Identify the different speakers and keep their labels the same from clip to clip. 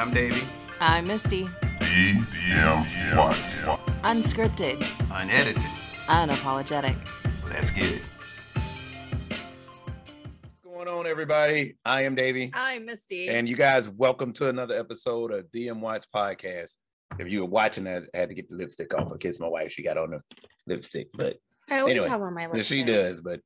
Speaker 1: I'm Davey.
Speaker 2: I'm Misty.
Speaker 3: DM Watts.
Speaker 2: Unscripted,
Speaker 1: Unedited.
Speaker 2: unapologetic.
Speaker 1: Let's get it.
Speaker 4: What's going on, everybody? I am Davey.
Speaker 2: I'm Misty.
Speaker 4: And you guys, welcome to another episode of DM Watts Podcast. If you were watching that, I had to get the lipstick off. I kissed my wife. She got on the lipstick, but
Speaker 2: I always
Speaker 4: anyway,
Speaker 2: have on my lipstick.
Speaker 4: she does. But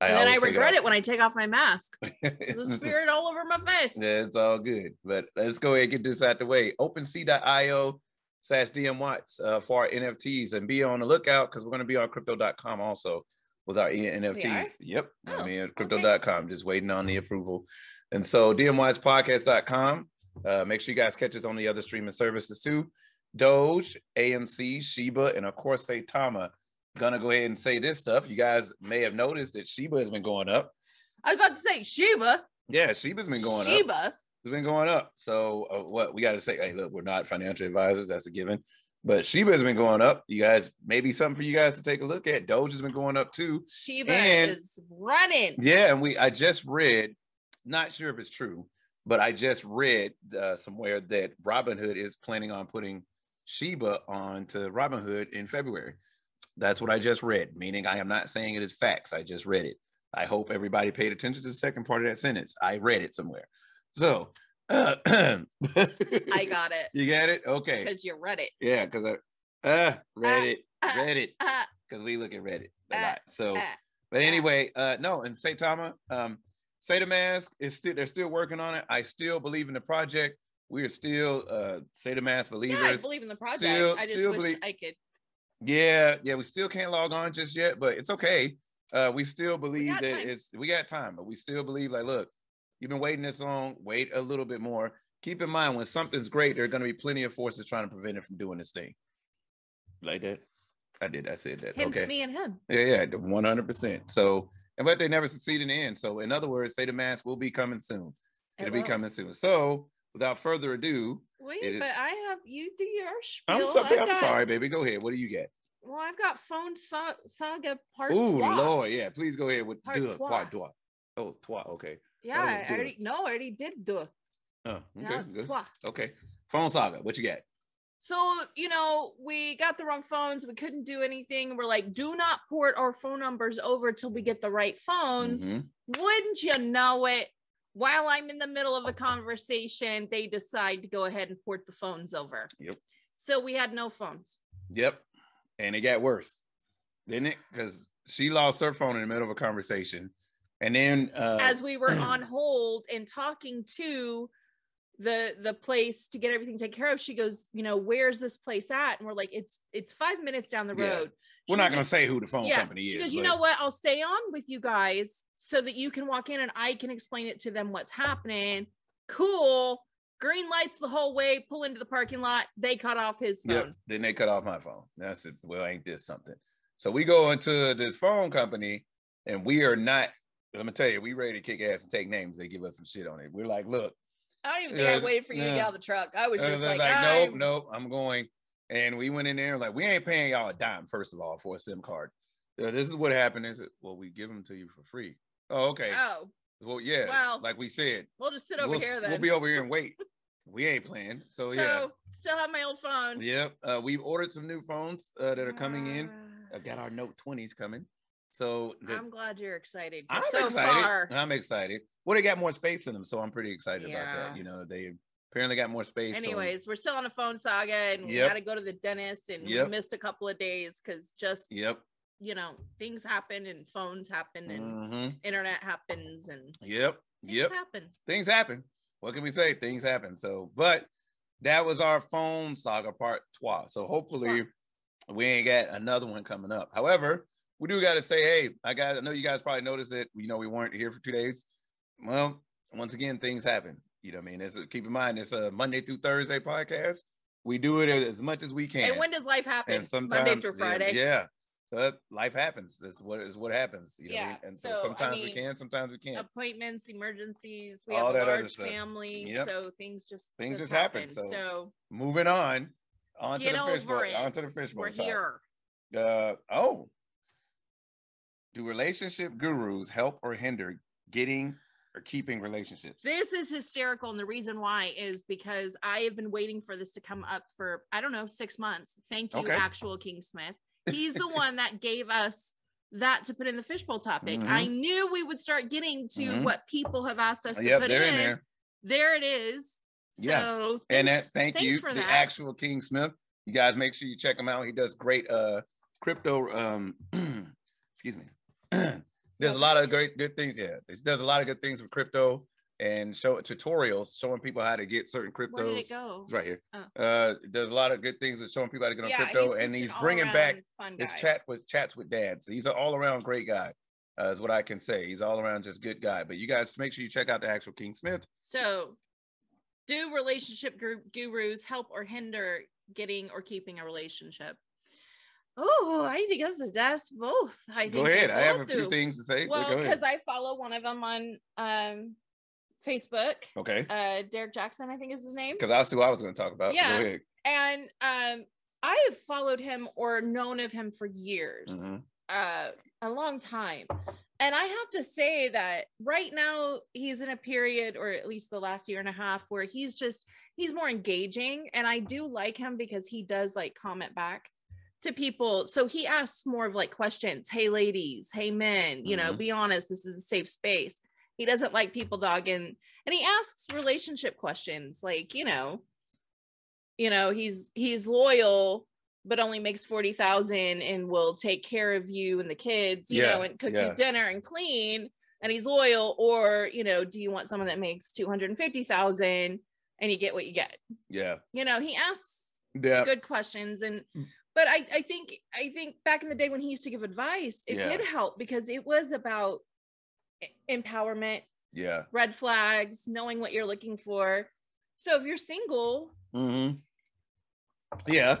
Speaker 4: I
Speaker 2: And then I regret it when I take off my mask. There's a spirit all over my face.
Speaker 4: Yeah, it's all good. But let's go ahead and get this out the way. OpenSea.io slash DM Watts uh, for our NFTs and be on the lookout because we're going to be on crypto.com also with our NFTs. Yep. I
Speaker 2: Oh,
Speaker 4: mean,
Speaker 2: okay.
Speaker 4: crypto.com, just waiting on the approval. And so DMWattsPodcast.com. Uh, make sure you guys catch us on the other streaming services too. Doge, AMC, Shiba, and of course, Saitama. Gonna go ahead and say this stuff. You guys may have noticed that Sheba has been going up.
Speaker 2: I was about to say Sheba.
Speaker 4: Yeah, Sheba's been going up
Speaker 2: Sheba.
Speaker 4: it's been going up. So uh, what we got to say, hey, look, we're not financial advisors. That's a given. But Sheba has been going up. You guys, maybe something for you guys to take a look at. Doge has been going up too.
Speaker 2: Sheba
Speaker 4: And-
Speaker 2: is running.
Speaker 4: Yeah, and we I just read, not sure if it's true, but I just read uh, somewhere that Robinhood is planning on putting Shiba onto Robinhood in February. That's what I just read, meaning I am not saying it is facts. I just read it. I hope everybody paid attention to the second part of that sentence. I read it somewhere. So, uh,
Speaker 2: I got it
Speaker 4: you got it? Okay.
Speaker 2: because you read it.
Speaker 4: Yeah, because I uh, read it,
Speaker 2: ah,
Speaker 4: read it,
Speaker 2: Ah,
Speaker 4: because we look at Reddit a lot. So, but anyway, uh, no, and Saitama, um, SaitaMask is still they're still working on it. I still believe in the project. We are still uh SaitaMask
Speaker 2: Yeah, I believe in the project.
Speaker 4: Still-
Speaker 2: I just
Speaker 4: still
Speaker 2: wish
Speaker 4: believe-
Speaker 2: I could.
Speaker 4: Yeah, yeah, we still can't log on just yet, but it's okay. Uh, we still believe
Speaker 2: got
Speaker 4: that
Speaker 2: time.
Speaker 4: it's we got time, but we still believe like, look, you've been waiting this long, wait a little bit more. Keep in mind when something's great, there are going to be plenty of forces trying to prevent it from doing this thing. Like that, I did. I said that.
Speaker 2: Hence
Speaker 4: okay.
Speaker 2: me and him.
Speaker 4: Yeah, yeah, one hundred percent. So, and but they never succeed in the end. So, in other words, SaitaMask will be coming soon.
Speaker 2: It
Speaker 4: It'll be coming soon. So, without further ado,
Speaker 2: Wait,
Speaker 4: It is-
Speaker 2: but I have you do your spiel.
Speaker 4: I'm I'm
Speaker 2: got-
Speaker 4: sorry, baby. Go ahead. What do you get?
Speaker 2: Well, I've got phone sa- saga part. Trois.
Speaker 4: Lord, yeah. Please go ahead with
Speaker 2: Part
Speaker 4: deux,
Speaker 2: trois.
Speaker 4: part trois. Oh, trois. Okay.
Speaker 2: Yeah, I already no, I already did do.
Speaker 4: Oh, okay.
Speaker 2: Now it's
Speaker 4: good.
Speaker 2: trois.
Speaker 4: Okay. Phone saga. What you got?
Speaker 2: So, you know, we got the wrong phones. We couldn't do anything. We're like, do not port our phone numbers over till we get the right phones.
Speaker 4: Mhm.
Speaker 2: Wouldn't you know it? While I'm in the middle of a conversation, they decide to go ahead and port the phones over.
Speaker 4: Yep.
Speaker 2: So we had no phones.
Speaker 4: Yep. And it got worse, didn't it? Because she lost her phone in the middle of a conversation, and then uh,
Speaker 2: As we were on hold and talking to the the place to get everything taken care of, she goes, you know, where's this place at? And we're like, it's it's five minutes down the
Speaker 4: Yeah.
Speaker 2: Road.
Speaker 4: we're
Speaker 2: She
Speaker 4: not going to say who the phone
Speaker 2: yeah.
Speaker 4: company
Speaker 2: she
Speaker 4: is.
Speaker 2: goes, you
Speaker 4: but-
Speaker 2: know what? I'll stay on with you guys so that you can walk in and I can explain it to them what's happening. Cool. Green lights the whole way, pull into the parking lot. They cut off his phone.
Speaker 4: Yep. Then they cut off my phone. That's it. Well, ain't this something? So we go into this phone company, and we are not. Let me tell you, we ready to kick ass and take names. They give us some shit on it. We're like, look,
Speaker 2: I don't even think
Speaker 4: Yeah,
Speaker 2: I waited for you to get out of the truck. I was
Speaker 4: Uh,
Speaker 2: just
Speaker 4: they're
Speaker 2: like,
Speaker 4: like, nope, nope, I'm going. And we went in there like, we ain't paying y'all a dime, first of all, for a SIM card. Uh, this is what happened. Is it? Well, we give them to you for free. Oh, okay.
Speaker 2: Oh,
Speaker 4: well, yeah.
Speaker 2: well,
Speaker 4: like we said,
Speaker 2: we'll just sit over
Speaker 4: we'll,
Speaker 2: here then.
Speaker 4: we'll be over here and wait. we ain't playing. So,
Speaker 2: so
Speaker 4: yeah.
Speaker 2: still have my old phone.
Speaker 4: Yep. Uh, we've ordered some new phones uh, that are coming in.
Speaker 2: Uh,
Speaker 4: I've got our Note 20s coming. So the-
Speaker 2: I'm glad you're excited.
Speaker 4: I'm
Speaker 2: so
Speaker 4: excited.
Speaker 2: far,
Speaker 4: I'm excited. Well, they got more space in them, so I'm pretty excited about that. You know, they apparently got more space. so-
Speaker 2: anyways, we're still on a phone saga and we
Speaker 4: Yep.
Speaker 2: got to go to the dentist and
Speaker 4: Yep.
Speaker 2: we missed a couple of days because just
Speaker 4: yep.
Speaker 2: you know things happen and phones happen and
Speaker 4: Mhm.
Speaker 2: internet happens and
Speaker 4: Yep.
Speaker 2: things
Speaker 4: Yep.
Speaker 2: happen.
Speaker 4: Things happen. What can we say? Things happen. So, but that was our phone saga part trois. So hopefully we ain't got another one coming up. However, we do got to say, hey, I got. I know you guys probably noticed it. You know, we weren't here for two days. Well, once again, things happen. You know, what I mean, it's keep in mind it's a Monday through Thursday podcast. We do it as much as we can.
Speaker 2: And when does life happen?
Speaker 4: and sometimes
Speaker 2: Monday through Friday.
Speaker 4: Yeah. So life happens. That's what is what happens. You know what I
Speaker 2: Yeah,
Speaker 4: mean? And so,
Speaker 2: so, I
Speaker 4: sometimes we can, sometimes we can't.
Speaker 2: Appointments, emergencies. We
Speaker 4: All
Speaker 2: have
Speaker 4: that
Speaker 2: a
Speaker 4: other
Speaker 2: large
Speaker 4: stuff.
Speaker 2: family,
Speaker 4: Yep.
Speaker 2: so things just
Speaker 4: Things just happen, so
Speaker 2: so
Speaker 4: Moving on. On to the fish
Speaker 2: over
Speaker 4: bowl.
Speaker 2: it.
Speaker 4: On to the fish bowl.
Speaker 2: we're here.
Speaker 4: Uh oh. Do relationship gurus help or hinder getting or keeping relationships?
Speaker 2: This is hysterical. And the reason why is because I have been waiting for this to come up for, I don't know, six months. Thank you,
Speaker 4: Okay.
Speaker 2: actual King Smith. He's the one that gave us that to put in the fishbowl topic.
Speaker 4: Mhm.
Speaker 2: I knew we would start getting to
Speaker 4: Mhm.
Speaker 2: what people have asked us to
Speaker 4: Yep,
Speaker 2: put
Speaker 4: they're
Speaker 2: in.
Speaker 4: in there.
Speaker 2: There it is.
Speaker 4: Yeah.
Speaker 2: So
Speaker 4: and that thank you,
Speaker 2: for
Speaker 4: the
Speaker 2: that.
Speaker 4: actual King Smith. You guys make sure you check him out. He does great uh crypto um excuse me. There's a lot of great good things. Yeah, he does a lot of good things with crypto and show tutorials showing people how to get certain cryptos.
Speaker 2: Where did it go?
Speaker 4: It's right here.
Speaker 2: Oh.
Speaker 4: Uh, does a lot of good things with showing people how to get on
Speaker 2: Yeah,
Speaker 4: crypto,
Speaker 2: he's
Speaker 4: and he's
Speaker 2: an
Speaker 4: bringing back his chat with chats with dads. So he's an all around great guy, uh, is what I can say. He's all around just good guy. But you guys make sure you check out the actual King Smith.
Speaker 2: So, do relationship gu- gurus help or hinder getting or keeping a relationship? Oh, I think that's a that's both. I think
Speaker 4: Go ahead. I have a
Speaker 2: both
Speaker 4: few
Speaker 2: do.
Speaker 4: things to say.
Speaker 2: Well, because I follow one of them on um Facebook.
Speaker 4: Okay.
Speaker 2: Uh, Derek Jackson, I think is his name.
Speaker 4: Because that's who I was going to talk about.
Speaker 2: Yeah. And um, I have followed him or known of him for years.
Speaker 4: Mhm.
Speaker 2: uh, a long time. And I have to say that right now he's in a period, or at least the last year and a half, where he's just he's more engaging. And I do like him because he does like comment back to people. So he asks more of like questions. Hey ladies, hey men, you know,
Speaker 4: Mhm.
Speaker 2: be honest, this is a safe space. He doesn't like people dogging and he asks relationship questions like, you know, you know, he's he's loyal but only makes 40,000 and will take care of you and the kids, you know, and cook
Speaker 4: yeah.
Speaker 2: you dinner and clean and he's loyal or, you know, do you want someone that makes 250,000 and you get what you get?
Speaker 4: Yeah.
Speaker 2: You know, he asks
Speaker 4: Yeah.
Speaker 2: good questions and. But I I think I think back in the day when he used to give advice, it
Speaker 4: Yeah.
Speaker 2: did help because it was about empowerment,
Speaker 4: Yeah.
Speaker 2: red flags, knowing what you're looking for. So if you're single,
Speaker 4: hmm Yeah.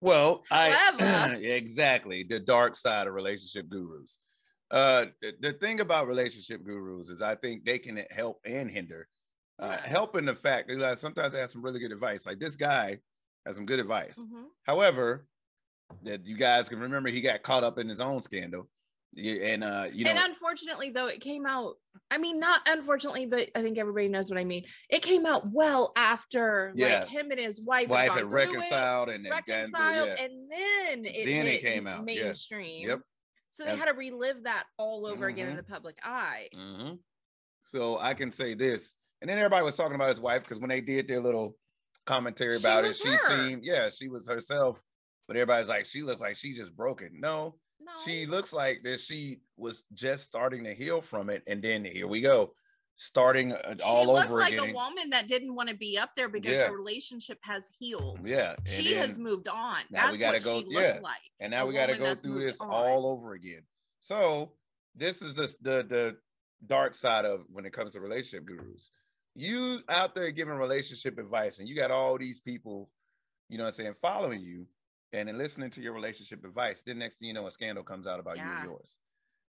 Speaker 4: Well, I exactly the dark side of relationship gurus. Uh, the, the thing about relationship gurus is I think they can help and hinder. Uh,
Speaker 2: Yeah.
Speaker 4: help in the fact that like, sometimes they have some really good advice. Like this guy has some good advice.
Speaker 2: Mhm.
Speaker 4: However, that you guys can remember he got caught up in his own scandal. And uh, you know,
Speaker 2: and unfortunately, though, it came out. I mean, not unfortunately, but I think everybody knows what I mean. It came out well after,
Speaker 4: Yeah.
Speaker 2: like him and his wife,
Speaker 4: wife
Speaker 2: had,
Speaker 4: had
Speaker 2: through it,
Speaker 4: reconciled and then through-
Speaker 2: reconciled,
Speaker 4: yeah.
Speaker 2: and then it,
Speaker 4: Then it came out, yeah.
Speaker 2: mainstream.
Speaker 4: Yep.
Speaker 2: So they
Speaker 4: And-
Speaker 2: had to relive that all over again in
Speaker 4: Mhm.
Speaker 2: the public eye.
Speaker 4: Mhm. So I can say this, and then everybody was talking about his wife because when they did their little commentary
Speaker 2: She
Speaker 4: about it,
Speaker 2: was
Speaker 4: she
Speaker 2: her.
Speaker 4: seemed, yeah, she was herself. But everybody's like, she looks like she just broken. No,
Speaker 2: No,
Speaker 4: she looks like that she was just starting to heal from it, and then here we go, starting uh,
Speaker 2: she
Speaker 4: all
Speaker 2: looked
Speaker 4: over
Speaker 2: like
Speaker 4: again.
Speaker 2: a woman that didn't want to be up there because
Speaker 4: Yeah.
Speaker 2: her relationship has healed.
Speaker 4: Yeah, and
Speaker 2: She has moved on.
Speaker 4: now we gotta
Speaker 2: what
Speaker 4: go-
Speaker 2: she looked
Speaker 4: yeah.
Speaker 2: like.
Speaker 4: and now we got to go through this
Speaker 2: on.
Speaker 4: all over again. So this is just the the dark side of when it comes to relationship gurus. You out there giving relationship advice, and you got all these people, you know, what I'm saying, following you and then listening to your relationship advice. Then next thing you know, a scandal comes out about you and yours.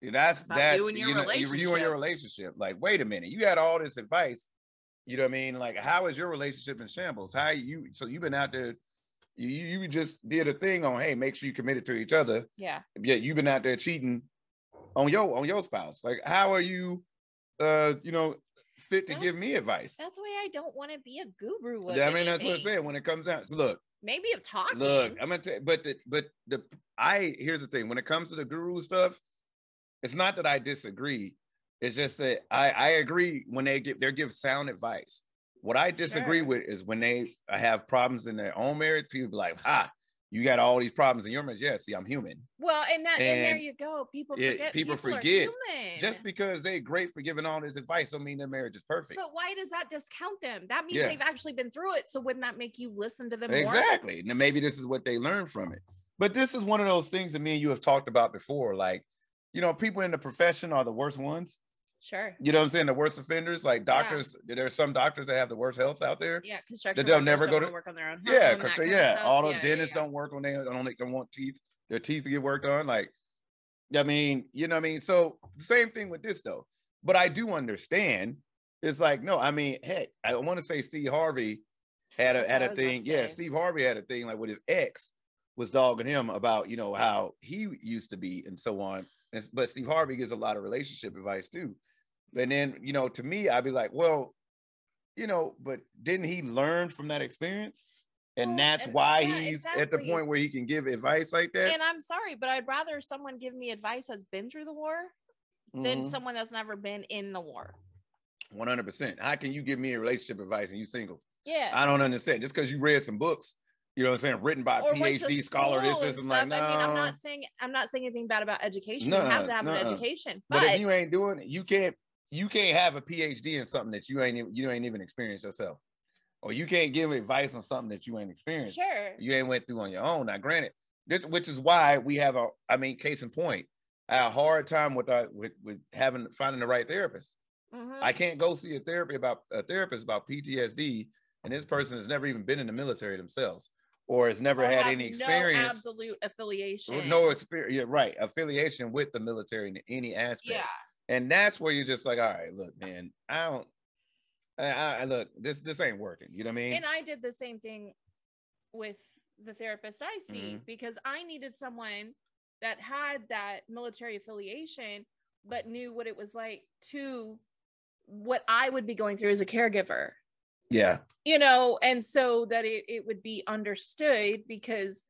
Speaker 4: And that's
Speaker 2: About
Speaker 4: that
Speaker 2: you and your
Speaker 4: know, you, you and your relationship. Like, wait a minute, you had all this advice. You know what I mean? Like, how is your relationship in shambles? How you so you've been out there, you you just did a thing on hey, make sure you committed to each other.
Speaker 2: Yeah.
Speaker 4: Yeah, you've been out there cheating on your on your spouse. Like, how are you uh, you know, fit to give me advice?
Speaker 2: That's why I don't want to be a guru.
Speaker 4: Yeah, I mean, that's what I'm saying. When it comes out, so look,
Speaker 2: Maybe of talking.
Speaker 4: Look, I'm gonna tell but the but the I here's the thing when it comes to the guru stuff, it's not that I disagree. It's just that I I agree when they give they give sound advice. What I disagree
Speaker 2: Sure.
Speaker 4: with is when they have problems in their own marriage, people be like, ha, you got all these problems in your marriage. Yeah, see, I'm human.
Speaker 2: Well, and that and, there you go. People
Speaker 4: it-
Speaker 2: forget.
Speaker 4: people
Speaker 2: are
Speaker 4: forget. Just because they're great for giving all this advice, don't mean their marriage is perfect.
Speaker 2: But why does that discount them? That means
Speaker 4: Yeah.
Speaker 2: they've actually been through it. So wouldn't that make you listen to them more?
Speaker 4: Exactly. And then maybe this is what they learned from it. But this is one of those things that me and you have talked about before. Like, you know, people in the profession are the worst ones.
Speaker 2: Sure.
Speaker 4: You know what I'm saying? The worst offenders, like doctors, there's some doctors that have the worst health out there.
Speaker 2: Yeah, construction.
Speaker 4: they'll
Speaker 2: workers
Speaker 4: never go
Speaker 2: wanna work on their own.
Speaker 4: Yeah,
Speaker 2: home,
Speaker 4: because
Speaker 2: that kind of
Speaker 4: yeah, all the
Speaker 2: Yeah, yeah,
Speaker 4: dentists
Speaker 2: yeah.
Speaker 4: don't work when they don't they don't want teeth, their teeth to get worked on. Like, I mean, you know what I mean? So same thing with this though. But I do understand. It's like, no, I mean, heck, I want to say Steve Harvey had a
Speaker 2: That's
Speaker 4: had a thing. Yeah. Steve Harvey had a thing like with his ex was dogging him about, you know, how he used to be and so on. And, but Steve Harvey gives a lot of relationship advice too. And then, you know, to me, I'd be like, well, you know, but didn't he learn from that experience? And
Speaker 2: Well,
Speaker 4: that's
Speaker 2: and-
Speaker 4: why
Speaker 2: yeah,
Speaker 4: he's at the point where he can give advice like that.
Speaker 2: And I'm sorry, but I'd rather someone give me advice that's been through the war than
Speaker 4: Mhm.
Speaker 2: someone that's never been in the war.
Speaker 4: 100%. How can you give me a relationship advice and you single?
Speaker 2: Yeah.
Speaker 4: I don't understand. Just because you read some books, you know what I'm saying, written by a
Speaker 2: or
Speaker 4: PhD scholar, this, this,
Speaker 2: and
Speaker 4: like, no.
Speaker 2: I mean, I'm not saying I'm not saying anything bad about education.
Speaker 4: No,
Speaker 2: you have to have
Speaker 4: no,
Speaker 2: an education,
Speaker 4: but,
Speaker 2: but,
Speaker 4: if you ain't doing it, you can't you can't have a PhD in something that you ain't even you ain't even experienced yourself. Or you can't give advice on something that you ain't experienced.
Speaker 2: sure.
Speaker 4: You ain't went through on your own. Now, granted, this which is why we have a I mean, case in point, a hard time with our with, with having finding the right therapist.
Speaker 2: Mhm.
Speaker 4: I can't go see a therapy about a therapist about PTSD, and this person has never even been in the military themselves, or has never
Speaker 2: Or
Speaker 4: had any
Speaker 2: No
Speaker 4: experience,
Speaker 2: absolute affiliation.
Speaker 4: no experience. Yeah, right, affiliation with the military in any aspect.
Speaker 2: Yeah.
Speaker 4: And that's where you're just like, all right, look, man, I don't. I, I look, this this ain't working. You know what I mean?
Speaker 2: And I did the same thing with the therapist I see
Speaker 4: Mhm.
Speaker 2: because I needed someone that had that military affiliation, but knew what it was like to what I would be going through as a caregiver.
Speaker 4: yeah,
Speaker 2: you know, and so that it, it would be understood because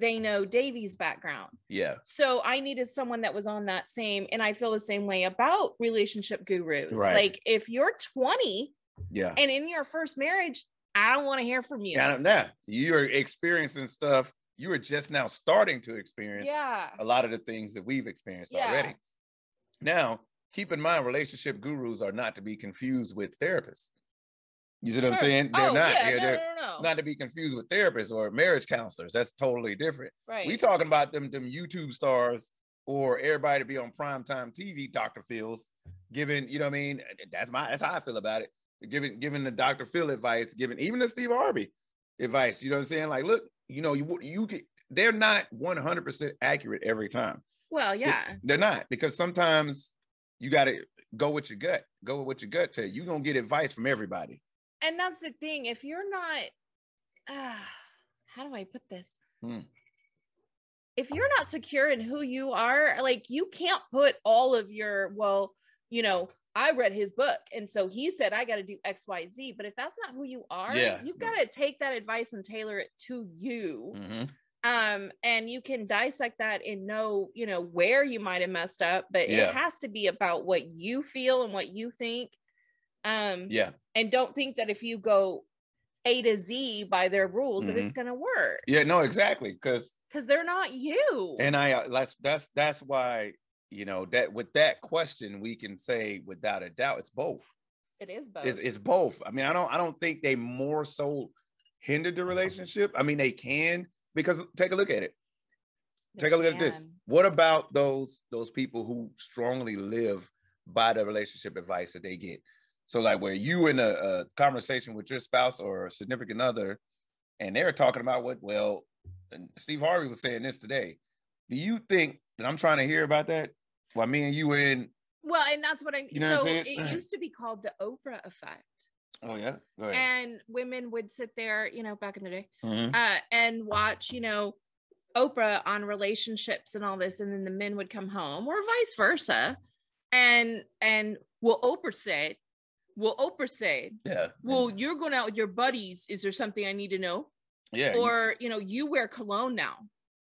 Speaker 2: they know Davey's background.
Speaker 4: yeah,
Speaker 2: So I needed someone that was on that same, and I feel the same way about relationship gurus.
Speaker 4: Right.
Speaker 2: Like if you're 20
Speaker 4: yeah.
Speaker 2: and in your first marriage, I don't want to hear from you.
Speaker 4: Yeah, now you're experiencing stuff you are just now starting to experience.
Speaker 2: Yeah.
Speaker 4: a lot of the things that we've experienced
Speaker 2: Yeah.
Speaker 4: already. Now, keep in mind, relationship gurus are not to be confused with therapists. You see what I'm saying? They're
Speaker 2: oh,
Speaker 4: not.
Speaker 2: Yeah,
Speaker 4: they're,
Speaker 2: no,
Speaker 4: they're
Speaker 2: no, no, no.
Speaker 4: not to be confused with therapists or marriage counselors. That's totally different.
Speaker 2: right.
Speaker 4: We talking about them, them YouTube stars or everybody to be on primetime TV, Dr. Phil's giving, you know what I mean? That's my that's how I feel about it. Giving giving the Dr. Phil advice, giving even the Steve Harvey advice. You know what I'm saying? Like, look, you know, you you can they're not 100% accurate every time.
Speaker 2: well, yeah.
Speaker 4: They're not because sometimes you got to go with your gut. Go with what your gut tell you. You're going to get advice from everybody.
Speaker 2: And that's the thing if you're not uh, how do i put this
Speaker 4: Hmm.
Speaker 2: if you're not secure in who you are like you can't put all of your well you know i read his book and so he said i got to do xyz but if that's not who you are
Speaker 4: Yeah.
Speaker 2: you've got to take that advice and tailor it to you
Speaker 4: Mhm.
Speaker 2: um and you can dissect that and know you know where you might have messed up but
Speaker 4: Yeah.
Speaker 2: it has to be about what you feel and what you think um
Speaker 4: Yeah.
Speaker 2: and don't think that if you go A to Z by their rules that
Speaker 4: Mm-hmm.
Speaker 2: it's gonna work
Speaker 4: Yeah, no, exactly. Because
Speaker 2: because they're not you.
Speaker 4: and I uh, that's that's that's why you know that with that question we can say without a doubt it's both.
Speaker 2: it is both.
Speaker 4: It's it's both. I mean, I don't I don't think they more so hindered the relationship. I mean, they can because take a look at it.
Speaker 2: They
Speaker 4: Take a look at this. What about those those people who strongly live by the relationship advice that they get? So like where you in a, a conversation with your spouse or a significant other, and they're talking about what well, Steve Harvey was saying this today. Do you think that I'm trying to hear about that? While me and you were in
Speaker 2: Well, and that's what I'm.
Speaker 4: You know
Speaker 2: so it used to be called the Oprah effect,
Speaker 4: Oh yeah, go ahead.
Speaker 2: and women would sit there, you know, back in the day,
Speaker 4: Mhm.
Speaker 2: uh, and watch, you know, Oprah on relationships and all this, and then the men would come home, or vice versa, and and well, Oprah said, well, Oprah say?
Speaker 4: Yeah.
Speaker 2: well, you're going out with your buddies. Is there something I need to know?
Speaker 4: yeah.
Speaker 2: Or you know, you wear cologne now.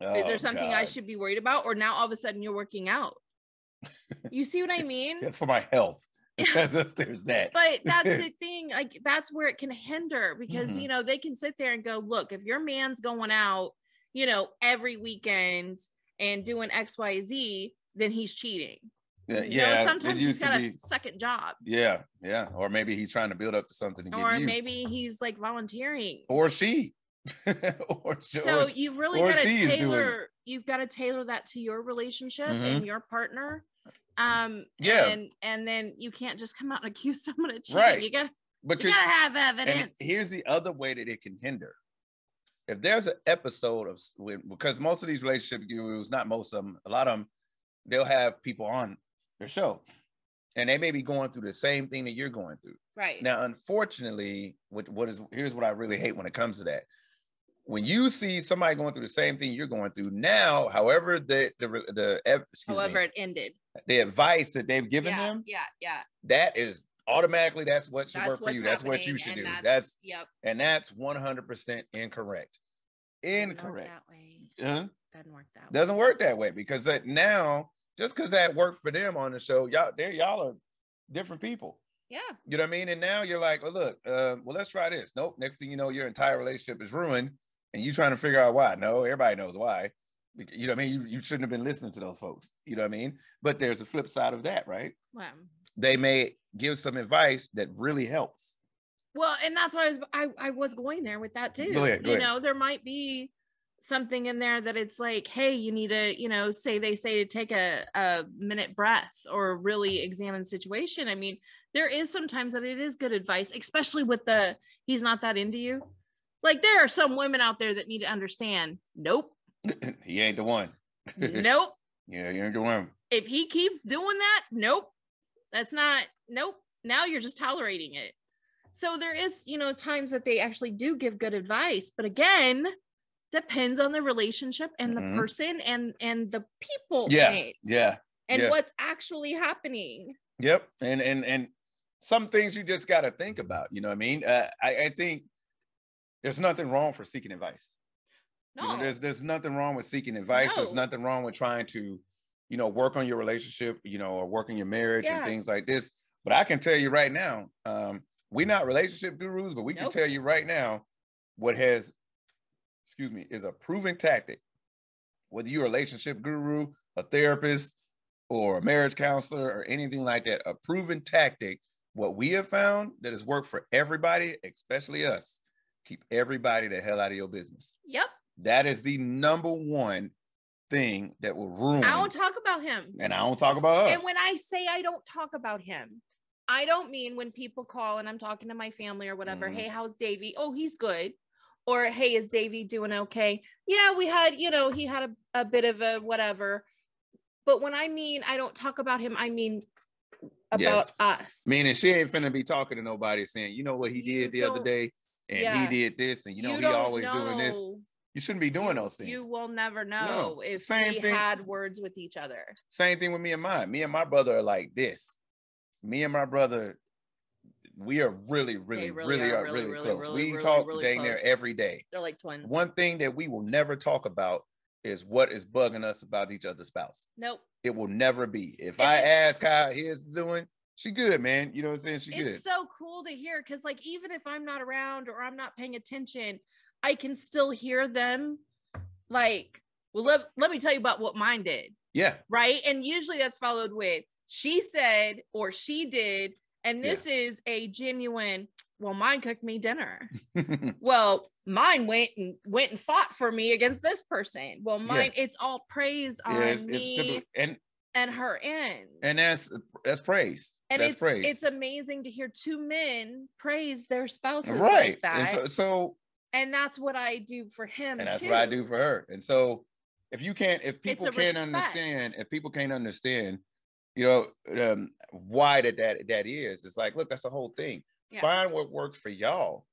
Speaker 2: Oh, is there
Speaker 4: Oh,
Speaker 2: something I should be worried about? Or now all of a sudden you're working out? You see what I mean?
Speaker 4: It's for my health. Because there's, that.
Speaker 2: but that's the thing like that's where it can hinder because
Speaker 4: Mhm.
Speaker 2: you know they can sit there and go look if your man's going out you know every weekend and doing xyz then he's cheating
Speaker 4: yeah,
Speaker 2: You know, sometimes he's got a second job
Speaker 4: Yeah, yeah. Or maybe he's trying to build up to something to
Speaker 2: or
Speaker 4: you.
Speaker 2: maybe he's like volunteering
Speaker 4: or she. or,
Speaker 2: so
Speaker 4: or
Speaker 2: you've really got to
Speaker 4: she is doing it.
Speaker 2: tailor you've got to tailor that to your relationship and your partner um
Speaker 4: Mm-hmm. Yeah.
Speaker 2: and and then you can't just come out and accuse someone of cheating
Speaker 4: Right.
Speaker 2: you got you gotta have
Speaker 4: and
Speaker 2: evidence
Speaker 4: here's the other way that it can hinder. If there's an episode of when, because most of these relationship gurus, not most of them, a lot of them, they'll have people on their show, and they may be going through the same thing that you're going through.
Speaker 2: right
Speaker 4: Now, unfortunately, what what is here's what I really hate when it comes to that. when you see somebody going through the same thing you're going through now, however the the the ev- excuse
Speaker 2: However,
Speaker 4: me,
Speaker 2: it ended.
Speaker 4: the advice that they've given
Speaker 2: yeah,
Speaker 4: them,
Speaker 2: yeah, yeah.
Speaker 4: that is automatically that's what should
Speaker 2: That's
Speaker 4: work for you. That's what you should do. That's
Speaker 2: yep.
Speaker 4: and that's 100% incorrect.
Speaker 2: doesn't work
Speaker 4: Incorrect.
Speaker 2: That way.
Speaker 4: Huh?
Speaker 2: Doesn't work that way.
Speaker 4: Doesn't work that way because that now just because that worked for them on the show, y'all there y'all are different people.
Speaker 2: Yeah.
Speaker 4: You know what I mean? And now you're like, oh look, uh, well let's try this. Nope. Next thing you know, your entire relationship is ruined, and you trying to figure out why. No, everybody knows why. You know what I mean? You, you shouldn't have been listening to those folks. You know what I mean? But there's a flip side of that, right?
Speaker 2: Well,
Speaker 4: They may give some advice that really helps.
Speaker 2: well, and that's why I was I, I was going there with that too.
Speaker 4: Go ahead, go
Speaker 2: you
Speaker 4: ahead.
Speaker 2: know, there might be something in there that it's like, hey, you need to, you know, say they say to take a, a minute breath or really examine the situation. I mean, there is sometimes that it is good advice, especially with the he's not that into you. Like there are some women out there that need to understand, nope,
Speaker 4: he ain't the one.
Speaker 2: nope.
Speaker 4: Yeah, you ain't the one.
Speaker 2: if he keeps doing that, nope, that's not, nope. Now you're just tolerating it. So there is, you know, times that they actually do give good advice, but again, depends on the relationship and
Speaker 4: Mhm.
Speaker 2: the person and and the people
Speaker 4: Yeah, Yeah.
Speaker 2: and
Speaker 4: yeah.
Speaker 2: what's actually happening.
Speaker 4: Yep. And and and some things you just got to think about. You know what I mean? Uh, I I think there's nothing wrong for seeking advice. You know,
Speaker 2: No,
Speaker 4: there's there's nothing wrong with seeking advice. There's nothing wrong with trying to, you know, work on your relationship, you know, or work on your marriage and things like this. But I can tell you right now, um, we're not relationship gurus, but we can tell you right now what has, excuse me, is a proven tactic. Whether you're a relationship guru, a therapist, or a marriage counselor, or anything like that, a proven tactic. What we have found that has worked for everybody, especially us, keep everybody the hell out of your business.
Speaker 2: yep.
Speaker 4: That is the number one thing that will ruin.
Speaker 2: I don't talk about him.
Speaker 4: and I don't talk about her.
Speaker 2: And when I say I don't talk about him, I don't mean when people call and I'm talking to my family or whatever,
Speaker 4: Mhm.
Speaker 2: hey, how's Davey? Oh, he's good. Or hey, is Davey doing okay? Yeah, we had, you know, he had a, a bit of a whatever. But when I mean I don't talk about him, I mean about
Speaker 4: Yes.
Speaker 2: us.
Speaker 4: Meaning she ain't finna be talking to nobody saying, you know what he
Speaker 2: You
Speaker 4: did the other day, and
Speaker 2: Yeah.
Speaker 4: he did this, and you know
Speaker 2: You
Speaker 4: he always doing this. You shouldn't be doing
Speaker 2: You-
Speaker 4: those things.
Speaker 2: You will never know if
Speaker 4: Same
Speaker 2: we
Speaker 4: thing-
Speaker 2: had words with each other.
Speaker 4: Same thing with me and mine. Me and my brother are like this. Me and my brother, we are really, really,
Speaker 2: really
Speaker 4: really,
Speaker 2: are really,
Speaker 4: really, close. we talk dang near every day.
Speaker 2: They're like twins.
Speaker 4: One thing that we will never talk about is what is bugging us about each other's spouse.
Speaker 2: Nope.
Speaker 4: It will never be. If
Speaker 2: And
Speaker 4: I ask how his doing, she good, man. You know what I'm saying? She good.
Speaker 2: it's so cool to hear because like even if i'm not around or i'm not paying attention i can still hear them like well let, let me tell you about what mine did
Speaker 4: yeah.
Speaker 2: right and usually that's followed with she said or she did and
Speaker 4: Yeah.
Speaker 2: this is a genuine well mine cooked me dinner well mine went and went and fought for me against this person well mine it's all praise on
Speaker 4: Yeah, it's, it's
Speaker 2: me
Speaker 4: typical- and
Speaker 2: and her end
Speaker 4: and that's that's praise.
Speaker 2: and
Speaker 4: that's
Speaker 2: it's
Speaker 4: praise.
Speaker 2: it's amazing to hear two men praise their spouses
Speaker 4: right.
Speaker 2: like that
Speaker 4: And so, so
Speaker 2: and that's what i do for him
Speaker 4: and that's
Speaker 2: too.
Speaker 4: what I do for her. And so if you can't, if people can't
Speaker 2: respect.
Speaker 4: understand, if people can't understand, you know, um, why that that that is, it's like, look, that's the whole thing.
Speaker 2: Yeah.
Speaker 4: Find what works for y'all.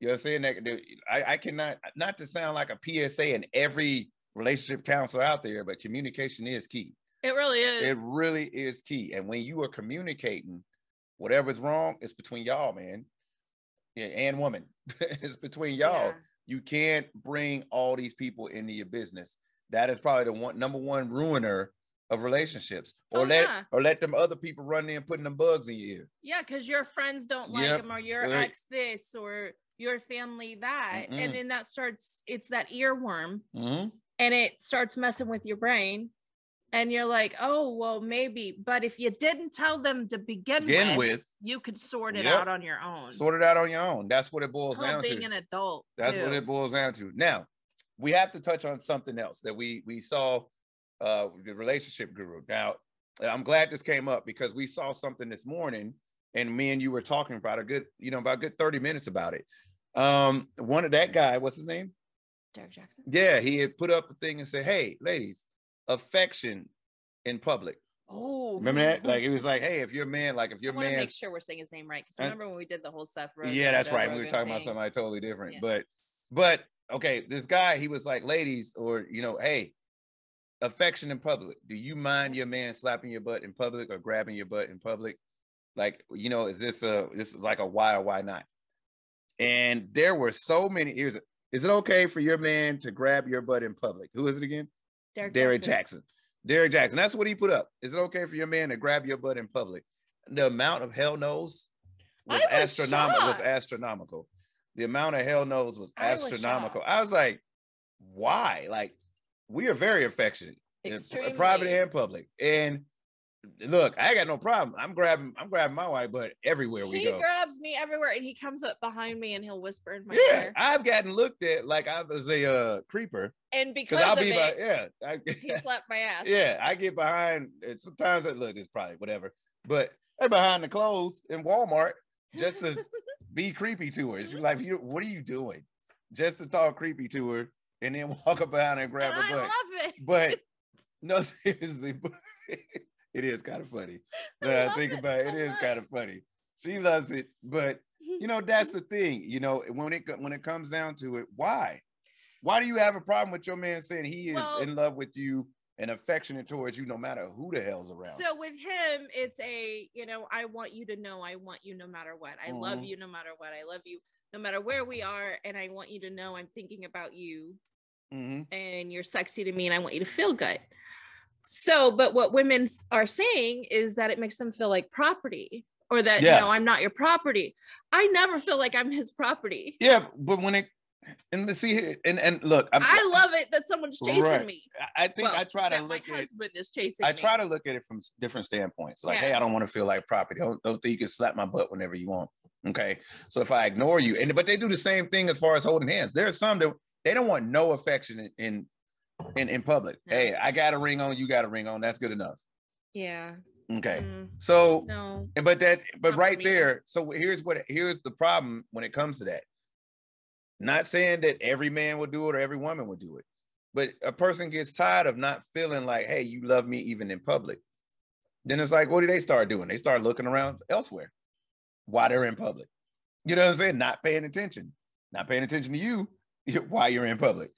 Speaker 4: You know what I'm saying? That I, I cannot not to sound like a PSA in every relationship counselor out there, but communication is key.
Speaker 2: it really is
Speaker 4: It really is key. And when you are communicating, whatever's wrong, it's between y'all, man. Yeah, and woman. it's between y'all
Speaker 2: Yeah.
Speaker 4: you can't bring all these people into your business. That is probably the one number one ruiner of relationships. Or
Speaker 2: Oh,
Speaker 4: let
Speaker 2: yeah.
Speaker 4: or let them other people run in putting them bugs in your ear.
Speaker 2: yeah because your friends don't like
Speaker 4: Yep,
Speaker 2: him or your
Speaker 4: right.
Speaker 2: ex this or your family that
Speaker 4: Mm-mm.
Speaker 2: and then that starts it's that earworm
Speaker 4: Mhm.
Speaker 2: and it starts messing with your brain and you're like oh well maybe but if you didn't tell them to begin,
Speaker 4: Begin
Speaker 2: with,
Speaker 4: with,
Speaker 2: you could sort it
Speaker 4: Yep.
Speaker 2: out on your own
Speaker 4: sort it out on your own. That's what it boils down
Speaker 2: being
Speaker 4: to.
Speaker 2: Being an adult
Speaker 4: That's what it boils down to. Now, we have to touch on something else that we we saw uh the relationship guru. Now, I'm glad this came up because we saw something this morning and me and you were talking about a good, you know, about a good 30 minutes about it. Um, one of that guy, what's his name?
Speaker 2: derek jackson
Speaker 4: Yeah, he had put up a thing and said, "Hey, ladies, affection in public."
Speaker 2: oh
Speaker 4: Remember that? Like it was like, "Hey, if you're a man, like if
Speaker 2: you're to
Speaker 4: man,
Speaker 2: make sure we're saying his name right because remember when we did the whole Seth Rogen?
Speaker 4: yeah, that's
Speaker 2: Joe
Speaker 4: right. We were talking about
Speaker 2: thing?
Speaker 4: somebody totally different,
Speaker 2: Yeah.
Speaker 4: but but okay, this guy, he was like, ladies, or you know, hey, affection in public. Do you mind your man slapping your butt in public or grabbing your butt in public? Like, you know, is this a this is like a why or why not? And there were so many. A, is it okay for your man to grab your butt in public? Who is it again?
Speaker 2: Derek,
Speaker 4: Derek Jackson. Derek Jackson. That's what he put up. Is it okay for your man to grab your butt in public? The amount of hell knows was,
Speaker 2: was
Speaker 4: astronomical. Was astronomical. The amount of hell knows was
Speaker 2: I was
Speaker 4: astronomical. I was like, why? Like, we are very affectionate,
Speaker 2: Extremely.
Speaker 4: private and public. And look, I got no problem. I'm grabbing, I'm grabbing my wife butt everywhere we
Speaker 2: he
Speaker 4: go.
Speaker 2: He grabs me everywhere and he comes up behind me and he'll whisper in my
Speaker 4: yeah,
Speaker 2: ear.
Speaker 4: I've gotten looked at like I was a uh, creeper
Speaker 2: And
Speaker 4: because I'll be like, yeah, I,
Speaker 2: he slapped my ass.
Speaker 4: Yeah, I get behind. Sometimes I look, it's probably whatever, but they're behind the clothes in Walmart just to be creepy to her. She's like, you, what are you doing? Just to talk creepy to her and then walk up behind and grab
Speaker 2: and
Speaker 4: her
Speaker 2: I love it.
Speaker 4: But no, seriously, but it is kind of funny.
Speaker 2: I
Speaker 4: When I, think
Speaker 2: it
Speaker 4: about it,
Speaker 2: so
Speaker 4: it is kind of funny. She loves it, but you know that's the thing. You know when it when it comes down to it, why? Why do you have a problem with your man saying he is
Speaker 2: Well-
Speaker 4: in love with you and affectionate towards you, no matter who the hell's around?
Speaker 2: So with him, it's a, you know, I want you to know I want you no matter what. I love
Speaker 4: Mhm.
Speaker 2: you no matter what. I love you no matter where we are. And I want you to know I'm thinking about you
Speaker 4: Mhm.
Speaker 2: and you're sexy to me and I want you to feel good. So, but what women are saying is that it makes them feel like property or that,
Speaker 4: Yeah.
Speaker 2: you know, I'm not your property. I never feel like I'm his property.
Speaker 4: Yeah, but when it and see here and and look, I'm,
Speaker 2: I love it that someone's chasing
Speaker 4: Right.
Speaker 2: me.
Speaker 4: I- think I try to
Speaker 2: that my
Speaker 4: look at it.
Speaker 2: husband is chasing
Speaker 4: I
Speaker 2: me.
Speaker 4: try to look at it from different standpoints. Like, hey, I don't want to feel like property. Don't, don't think you can slap my butt whenever you want. Okay. So if I ignore you, and but they do the same thing as far as holding hands. There's some that they don't want no affection in in in, in public. Hey, I got a ring on, you got a ring on. That's good enough.
Speaker 2: Yeah.
Speaker 4: Okay.
Speaker 2: Mm,
Speaker 4: So
Speaker 2: no.
Speaker 4: and but that but
Speaker 2: Not
Speaker 4: right there, so here's what here's the problem when it comes to that. Not saying that every man will do it or every woman will do it, but a person gets tired of not feeling like, hey, you love me even in public. Then it's like, what do they start doing? They start looking around elsewhere while they're in public. You know what I'm saying? Not paying attention, not paying attention to you while you're in public.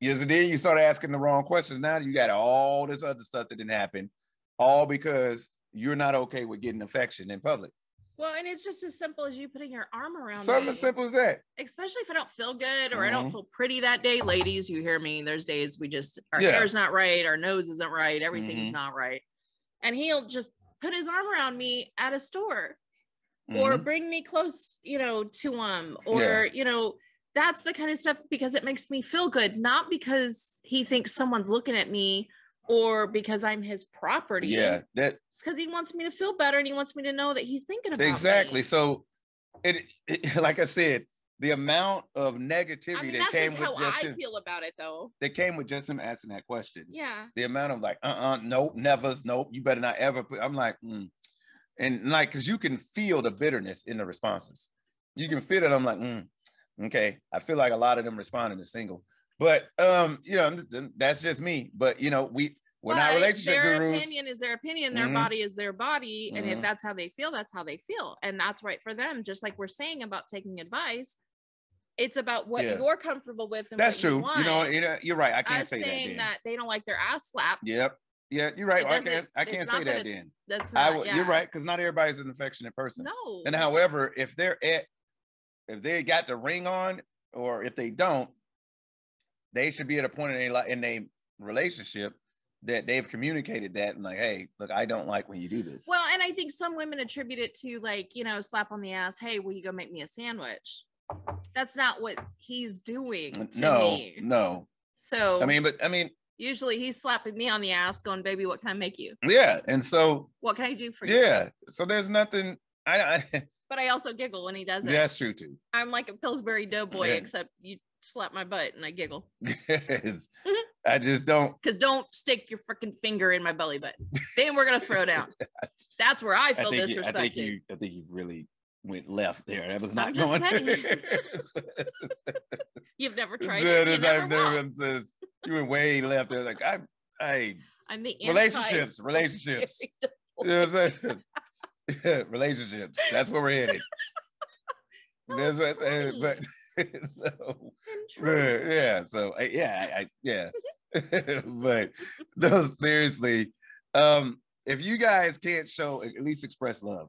Speaker 4: Yes, and then you start asking the wrong questions. Now you got all this other stuff that didn't happen, all because you're not okay with getting affection in public.
Speaker 2: Well, and it's just as simple as you putting your arm around
Speaker 4: Something
Speaker 2: me.
Speaker 4: as simple as that.
Speaker 2: Especially if I don't feel good or I
Speaker 4: Mhm.
Speaker 2: don't feel pretty that day. Ladies, you hear me. There's days we just our
Speaker 4: Yeah.
Speaker 2: hair's not right, our nose isn't right, everything's
Speaker 4: Mhm.
Speaker 2: not right. And he'll just put his arm around me at a store or
Speaker 4: Mhm.
Speaker 2: bring me close, you know, to him, or you know, that's the kind of stuff because it makes me feel good, not because he thinks someone's looking at me or because I'm his property.
Speaker 4: yeah, that
Speaker 2: It's because he wants me to feel better and he wants me to know that he's thinking about it.
Speaker 4: exactly.
Speaker 2: me.
Speaker 4: So it, it like I said, the amount of negativity
Speaker 2: I mean,
Speaker 4: that
Speaker 2: that's
Speaker 4: came
Speaker 2: just
Speaker 4: with
Speaker 2: how
Speaker 4: just
Speaker 2: I
Speaker 4: him,
Speaker 2: feel about it, though.
Speaker 4: that came with just him asking that question.
Speaker 2: Yeah.
Speaker 4: The amount of like, uh-uh, nope, nevers, nope, you better not ever put. I'm like, mm. and like, cause you can feel the bitterness in the responses. You can feel it. I'm like, mm, okay. I feel like a lot of them responding to single, but um, you know, that's just me. But you know, we we're not
Speaker 2: But
Speaker 4: relationship
Speaker 2: their
Speaker 4: gurus.
Speaker 2: opinion is their opinion. Their
Speaker 4: Mhm.
Speaker 2: body is their body, and if
Speaker 4: Mhm.
Speaker 2: that's how they feel, that's how they feel, and that's right for them. Just like we're saying about taking advice, it's about what
Speaker 4: Yeah.
Speaker 2: you're comfortable with. And
Speaker 4: That's true.
Speaker 2: You,
Speaker 4: know, you know, you're right. I can't
Speaker 2: Us
Speaker 4: say that.
Speaker 2: saying
Speaker 4: then.
Speaker 2: that, they don't like their ass slapped.
Speaker 4: Yep. Yeah, you're right. I can't. I can't say
Speaker 2: that
Speaker 4: that then.
Speaker 2: That's
Speaker 4: I
Speaker 2: not.
Speaker 4: w-
Speaker 2: yeah.
Speaker 4: You're right because not everybody's an affectionate person.
Speaker 2: No.
Speaker 4: And however, if they're at, if they got the ring on, or if they don't, they should be at a point in their li- in their relationship that they've communicated that and like, hey, look, I don't like when you do this.
Speaker 2: Well, and I think some women attribute it to like, you know, slap on the ass. Hey, will you go make me a sandwich? That's not what he's doing to
Speaker 4: no,
Speaker 2: me.
Speaker 4: no.
Speaker 2: So
Speaker 4: I mean, but I mean,
Speaker 2: usually he's slapping me on the ass, going, "Baby, what can I make you?
Speaker 4: yeah. And so,
Speaker 2: What can I do for you?"
Speaker 4: yeah. So there's nothing. I, I
Speaker 2: But I also giggle when he does it.
Speaker 4: that's true too.
Speaker 2: I'm like a Pillsbury Doughboy,
Speaker 4: Yeah.
Speaker 2: except you slap my butt and I giggle.
Speaker 4: It's- mm-hmm. I just don't.
Speaker 2: Because don't stick your freaking finger in my belly button. then we're gonna throw down. That's where I
Speaker 4: I
Speaker 2: feel
Speaker 4: think, you, I think you. I think you really went left there. That was not
Speaker 2: I'm
Speaker 4: going.
Speaker 2: You've never tried
Speaker 4: That
Speaker 2: it.
Speaker 4: Is- I've never says you went way left there. Like I, I
Speaker 2: I'm the
Speaker 4: relationships, relationships. You know what I'm saying? relationships. That's where we're headed. That's what
Speaker 2: funny.
Speaker 4: but so yeah, yeah, so I, yeah, I, I yeah, but no, seriously, um, if you guys can't show at least express love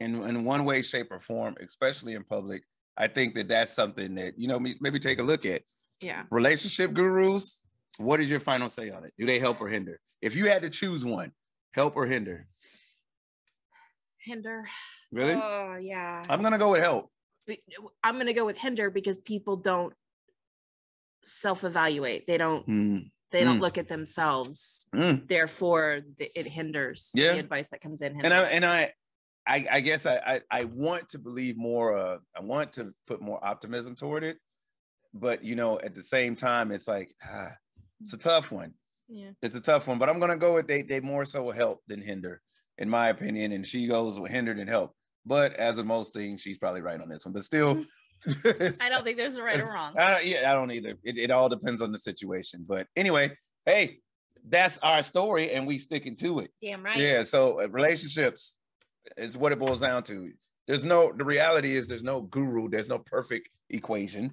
Speaker 4: in in one way, shape, or form, especially in public, I think that that's something that you know maybe take a look at.
Speaker 2: Yeah.
Speaker 4: Relationship gurus, what is your final say on it? Do they help or hinder? If you had to choose one, help or hinder?
Speaker 2: Hinder.
Speaker 4: Really?
Speaker 2: Oh yeah.
Speaker 4: I'm gonna go with help.
Speaker 2: I'm gonna go with hinder because people don't self-evaluate. They don't
Speaker 4: Mm,
Speaker 2: they don't
Speaker 4: Mm.
Speaker 2: look at themselves.
Speaker 4: mm.
Speaker 2: Therefore, the, it hinders
Speaker 4: Yeah.
Speaker 2: the advice that comes in.
Speaker 4: and I and I, I, I guess I, I, I want to believe more. Uh, I want to put more optimism toward it, but you know, at the same time, it's like ah, it's a tough one.
Speaker 2: yeah.
Speaker 4: It's a tough one. But I'm gonna go with they. They more so help than hinder, in my opinion. And she goes with hinder than help. But as with most things, she's probably right on this one. But still,
Speaker 2: I don't think there's a right or wrong.
Speaker 4: I yeah, I don't either. It, it all depends on the situation. But anyway, hey, that's our story, and we sticking to it.
Speaker 2: Damn right.
Speaker 4: Yeah. So uh, relationships is what it boils down to. There's no. The reality is there's no guru. There's no perfect equation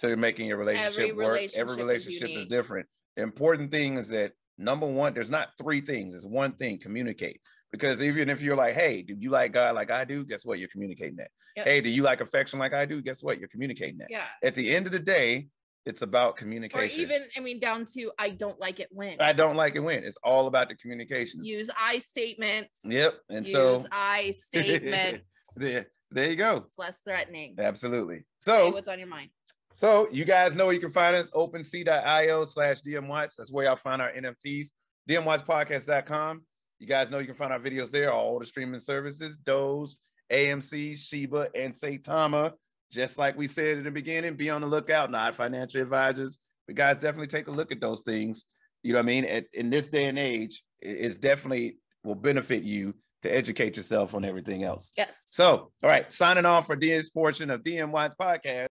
Speaker 4: to making your relationship
Speaker 2: Every
Speaker 4: work.
Speaker 2: relationship
Speaker 4: Every relationship is,
Speaker 2: unique.
Speaker 4: different. The important thing is that number one, there's not three things. It's one thing. Communicate. Because even if you're like, hey, do you like God like I do? Guess what? You're communicating that.
Speaker 2: Yep.
Speaker 4: Hey, do you like affection like I do? Guess what? You're communicating that.
Speaker 2: Yeah.
Speaker 4: At the end of the day, it's about
Speaker 2: Or
Speaker 4: communication.
Speaker 2: even, I mean, down to I don't like it when.
Speaker 4: I don't like it when it's all about the communication.
Speaker 2: Use I statements.
Speaker 4: Yep. And
Speaker 2: Use
Speaker 4: so
Speaker 2: I statements.
Speaker 4: there, there you go.
Speaker 2: it's less threatening.
Speaker 4: Absolutely.
Speaker 2: Say
Speaker 4: So,
Speaker 2: what's on your mind?
Speaker 4: so you guys know where you can find us opensea.io slash DMWatts. That's where y'all find our NFTs. DMWattsPodcast.com. You guys know you can find our videos there, all the streaming services, Doge, AMC, Sheba, and Saitama. Just like we said in the beginning, be on the lookout, not financial advisors. But guys, definitely take a look at those things. You know what I mean? At, in this day and age, it- it's definitely will benefit you to educate yourself on everything else.
Speaker 2: Yes.
Speaker 4: So, all right, signing off for this portion of DMY's podcast.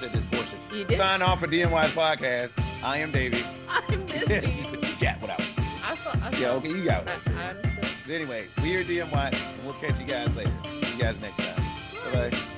Speaker 4: This portion.
Speaker 2: You did.
Speaker 4: Sign off for DMY's podcast. I am Davey.
Speaker 2: I'm Misty.
Speaker 4: Yeah, okay, you got it.
Speaker 2: I.
Speaker 4: Anyway, we are DMY, and we'll catch you guys later. See you guys next time. Bye bye.